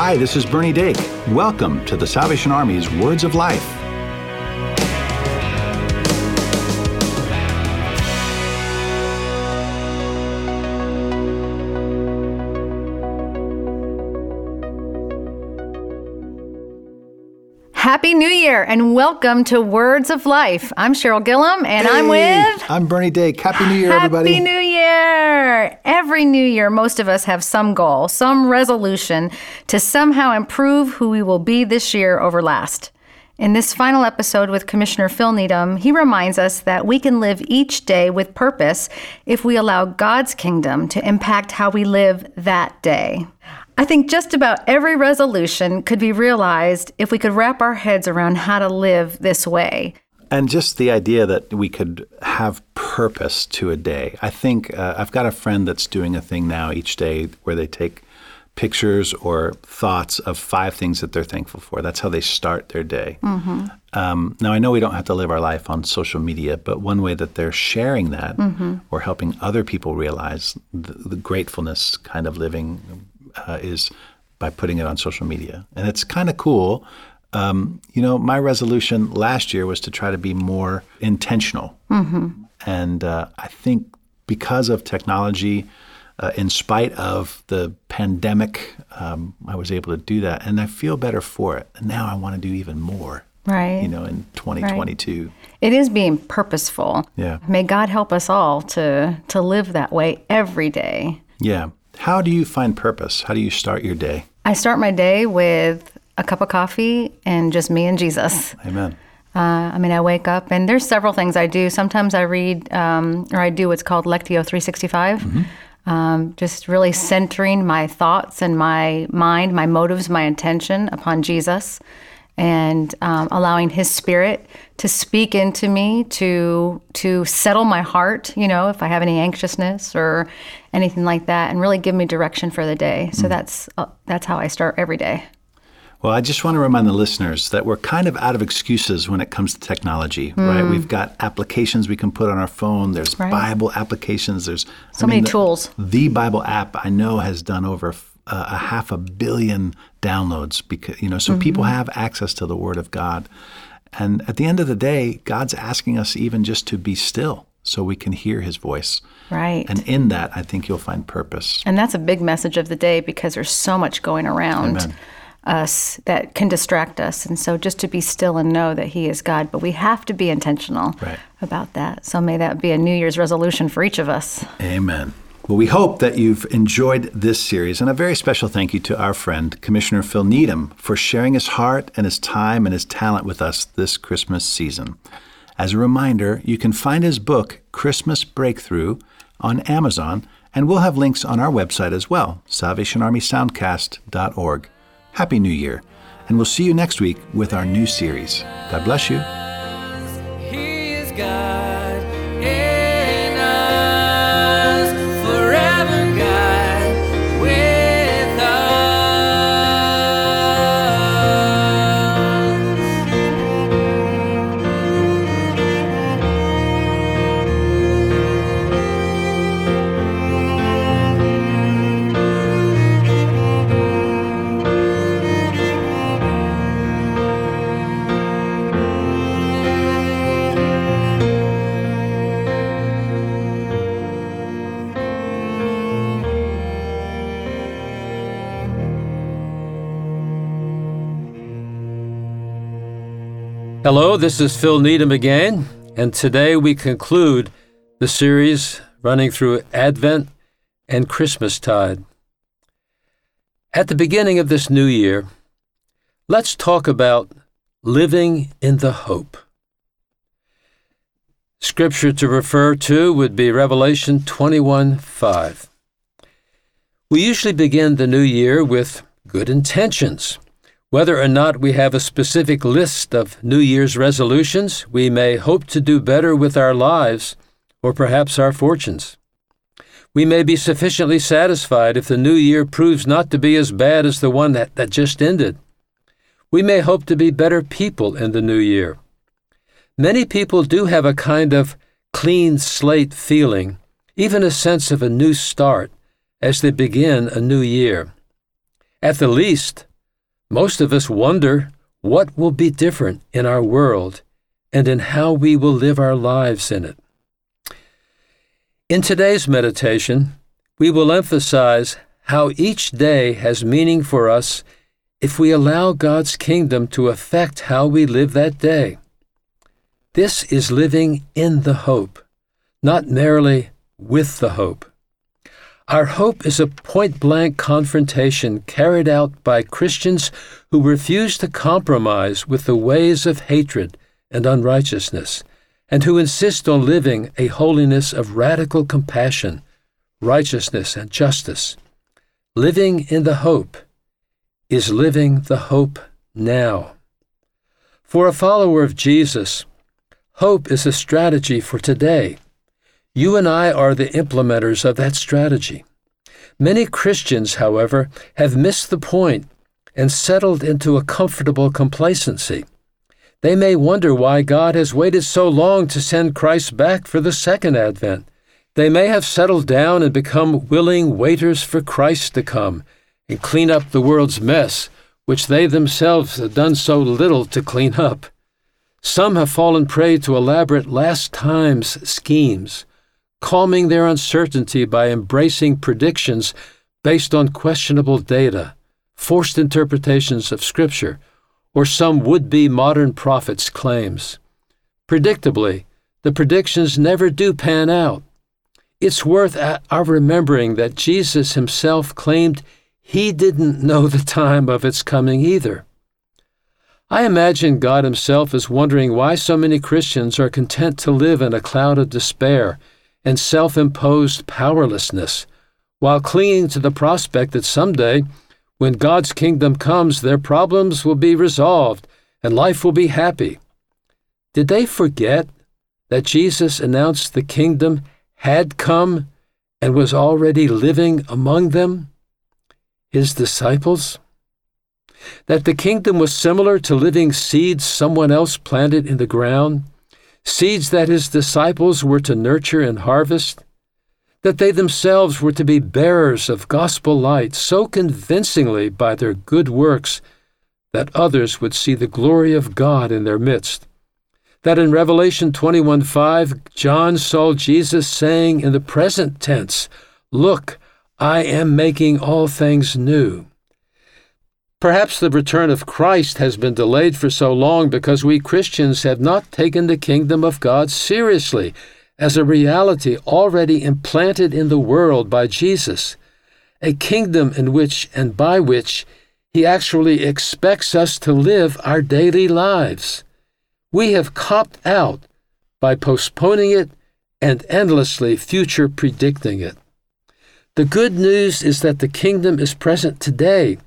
Hi, this is Bernie Dake. Welcome to the Salvation Army's Words of Life. Happy New Year and welcome to Words of Life. I'm Cheryl Guillum and I'm with I'm Bernie Dake. Happy New Year, Happy everybody. Happy New Year! Every new year, most of us have some goal, some resolution to somehow improve who we will be this year over last. In this final episode with Commissioner Phil Needham, he reminds us that we can live each day with purpose if we allow God's kingdom to impact how we live that day. I think just about every resolution could be realized if we could wrap our heads around how to live this way. And just the idea that we could have purpose to a day. I think uh, I've got a friend that's doing a thing now each day where they take pictures or thoughts of five things that they're thankful for. That's how they start their day. Um, now, I know we don't have to live our life on social media, but one way that they're sharing that or helping other people realize the, the gratefulness kind of living uh, is by putting it on social media. And it's kind of cool. Um, you know, my resolution last year was to try to be more intentional. And uh, I think because of technology, uh, in spite of the pandemic, um, I was able to do that. And I feel better for it. And now I want to do even more, Right. you know, in 2022. It is being purposeful. Yeah. May God help us all to to live that way every day. Yeah. How do you find purpose? How do you start your day? I start my day with a cup of coffee and just me and Jesus. Amen. Uh, I mean, I wake up and there's several things I do. Sometimes I read um, or I do what's called Lectio 365. Um, just really centering my thoughts and my mind, my motives, my intention upon Jesus, and um, allowing His Spirit to speak into me to to settle my heart. You know, if I have any anxiousness or anything like that, and really give me direction for the day. So that's uh, that's how I start every day. Well, I just want to remind the listeners that we're kind of out of excuses when it comes to technology, right? We've got applications we can put on our phone. There's Hmm. Right. Bible applications. There's So many the, tools. The Bible app I know has done over uh, a half a billion downloads because you know, so people Mm-hmm. have access to the Word of God. And at the end of the day, God's asking us even just to be still so we can hear His voice. Right. And in that, I think you'll find purpose. And that's a big message of the day because there's so much going around Amen. Us that can distract us. And so just to be still and know that He is God, but we have to be intentional Right. about that. So may that be a New Year's resolution for each of us. Amen. Well, we hope that you've enjoyed this series, and a very special thank you to our friend, Commissioner Phil Needham, for sharing his heart and his time and his talent with us this Christmas season. As a reminder, you can find his book, Christmas Breakthrough, on Amazon, and we'll have links on our website as well, salvationarmysoundcast.org. Happy New Year, and we'll see you next week with our new series. God bless you. Hello, this is Phil Needham again, and today we conclude the series running through Advent and Christmastide. At the beginning of this new year, let's talk about living in the hope. Scripture to refer to would be Revelation 21 5. We usually begin the new year with good intentions. Whether or not we have a specific list of New Year's resolutions, we may hope to do better with our lives or perhaps our fortunes. We may be sufficiently satisfied if the new year proves not to be as bad as the one that, that just ended. We may hope to be better people in the new year. Many people do have a kind of clean slate feeling, even a sense of a new start as they begin a new year. At the least, Most of us wonder what will be different in our world and in how we will live our lives in it. In today's meditation, we will emphasize how each day has meaning for us if we allow God's kingdom to affect how we live that day. This is living in the hope, not merely with the hope. Our hope is a point blank confrontation carried out by Christians who refuse to compromise with the ways of hatred and unrighteousness, and who insist on living a holiness of radical compassion, righteousness, and justice. Living in the hope is living the hope now. For a follower of Jesus, hope is a strategy for today you and I are the implementers of that strategy. Many Christians, however, have missed the point and settled into a comfortable complacency. They may wonder why God has waited so long to send Christ back for the second advent. They may have settled down and become willing waiters for Christ to come and clean up the world's mess, which they themselves have done so little to clean up. Some have fallen prey to elaborate last times schemes calming their uncertainty by embracing predictions based on questionable data, forced interpretations of Scripture, or some would be modern prophet's claims. Predictably, the predictions never do pan out. It's worth our remembering that Jesus himself claimed he didn't know the time of its coming either. I imagine God himself is wondering why so many Christians are content to live in a cloud of despair and self imposed powerlessness, while clinging to the prospect that someday, when God's kingdom comes, their problems will be resolved and life will be happy. Did they forget that Jesus announced the kingdom had come and was already living among them, his disciples? That the kingdom was similar to living seeds someone else planted in the ground? Seeds that his disciples were to nurture and harvest, that they themselves were to be bearers of gospel light so convincingly by their good works that others would see the glory of God in their midst. That in Revelation 21:5 John saw Jesus saying in the present tense, "Look, I am making all things new." Perhaps the return of Christ has been delayed for so long because we Christians have not taken the kingdom of God seriously as a reality already implanted in the world by Jesus, a kingdom in which and by which He actually expects us to live our daily lives. We have copped out by postponing it and endlessly future predicting it. The good news is that the kingdom is present today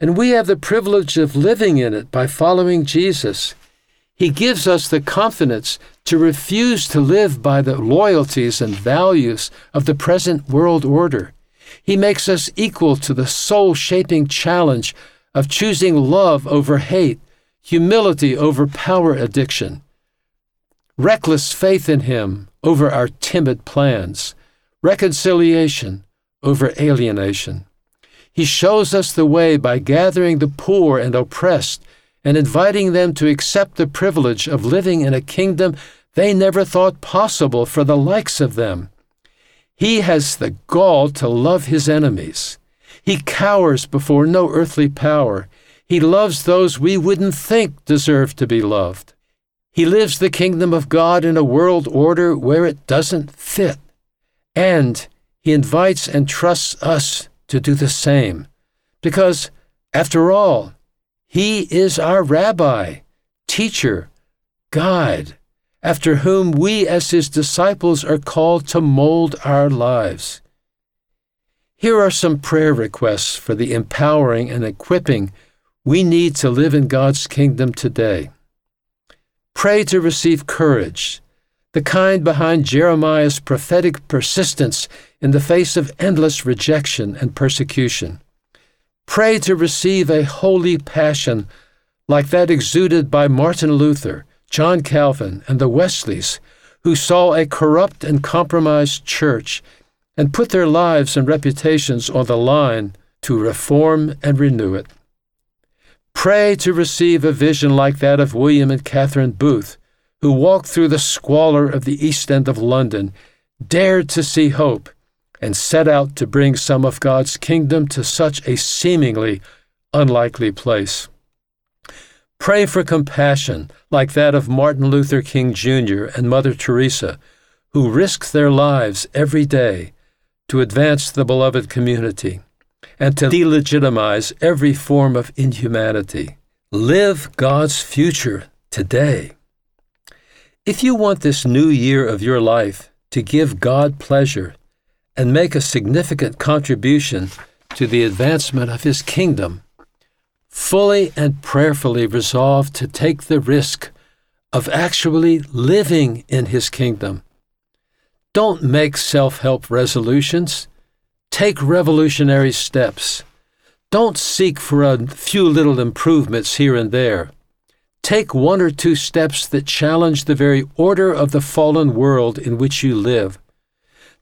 and we have the privilege of living in it by following Jesus. He gives us the confidence to refuse to live by the loyalties and values of the present world order. He makes us equal to the soul shaping challenge of choosing love over hate, humility over power addiction, reckless faith in Him over our timid plans, reconciliation over alienation. He shows us the way by gathering the poor and oppressed and inviting them to accept the privilege of living in a kingdom they never thought possible for the likes of them. He has the gall to love his enemies. He cowers before no earthly power. He loves those we wouldn't think deserve to be loved. He lives the kingdom of God in a world order where it doesn't fit. And he invites and trusts us to do the same. Because, after all, he is our rabbi, teacher, guide, after whom we as his disciples are called to mold our lives. Here are some prayer requests for the empowering and equipping we need to live in God's kingdom today. Pray to receive courage, the kind behind Jeremiah's prophetic persistence in the face of endless rejection and persecution. Pray to receive a holy passion like that exuded by Martin Luther, John Calvin, and the Wesleys, who saw a corrupt and compromised church and put their lives and reputations on the line to reform and renew it. Pray to receive a vision like that of William and Catherine Booth, who walked through the squalor of the East End of London, dared to see hope, and set out to bring some of God's kingdom to such a seemingly unlikely place. Pray for compassion like that of Martin Luther King Jr. and Mother Teresa, who risked their lives every day to advance the beloved community and to delegitimize every form of inhumanity. Live God's future today. If you want this new year of your life to give God pleasure and make a significant contribution to the advancement of His kingdom, fully and prayerfully resolve to take the risk of actually living in His kingdom. Don't make self help resolutions. Take revolutionary steps. Don't seek for a few little improvements here and there. Take one or two steps that challenge the very order of the fallen world in which you live.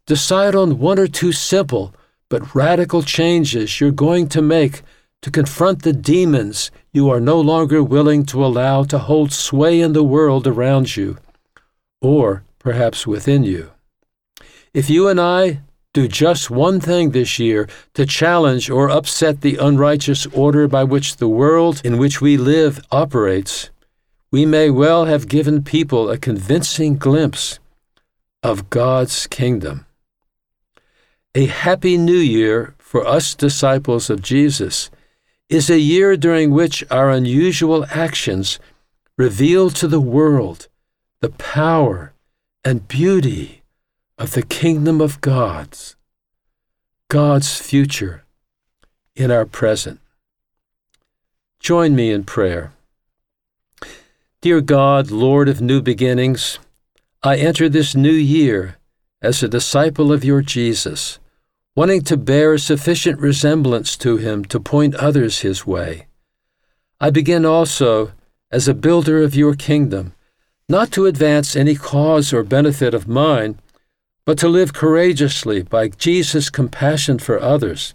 Decide on one or two simple but radical changes you're going to make to confront the demons you are no longer willing to allow to hold sway in the world around you, or perhaps within you. If you and I do just one thing this year to challenge or upset the unrighteous order by which the world in which we live operates, we may well have given people a convincing glimpse of God's kingdom. A happy new year for us disciples of Jesus is a year during which our unusual actions reveal to the world the power and beauty of the kingdom of God's, God's future in our present. Join me in prayer. Dear God, Lord of new beginnings, I enter this new year as a disciple of your Jesus, wanting to bear a sufficient resemblance to him to point others his way. I begin also as a builder of your kingdom, not to advance any cause or benefit of mine but to live courageously by Jesus' compassion for others,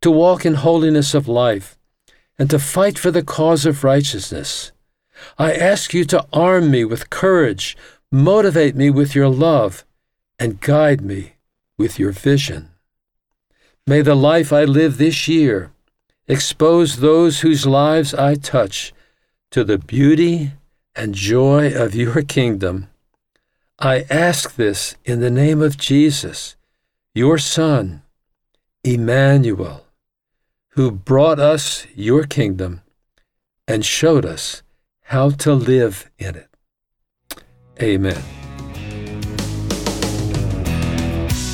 to walk in holiness of life, and to fight for the cause of righteousness. I ask you to arm me with courage, motivate me with your love, and guide me with your vision. May the life I live this year expose those whose lives I touch to the beauty and joy of your kingdom I ask this in the name of Jesus, your Son, Emmanuel, who brought us your kingdom and showed us how to live in it. Amen.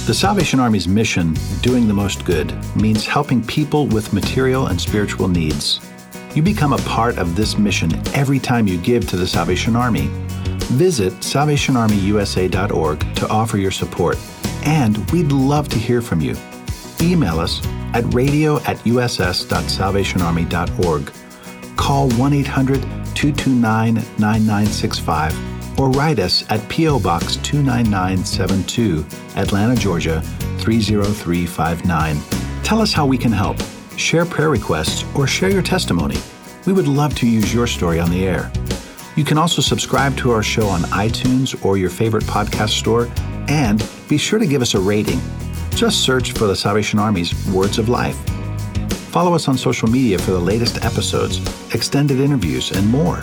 The Salvation Army's mission, Doing the Most Good, means helping people with material and spiritual needs. You become a part of this mission every time you give to the Salvation Army. Visit SalvationArmyUSA.org to offer your support, and we'd love to hear from you. Email us at radio at uss.salvationarmy.org. Call 1 800 229 9965 or write us at P.O. Box 29972, Atlanta, Georgia 30359. Tell us how we can help. Share prayer requests or share your testimony. We would love to use your story on the air. You can also subscribe to our show on iTunes or your favorite podcast store, and be sure to give us a rating. Just search for the Salvation Army's Words of Life. Follow us on social media for the latest episodes, extended interviews, and more.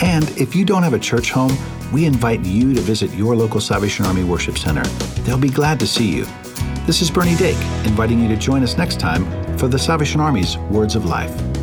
And if you don't have a church home, we invite you to visit your local Salvation Army Worship Center. They'll be glad to see you. This is Bernie Dake, inviting you to join us next time for the Salvation Army's Words of Life.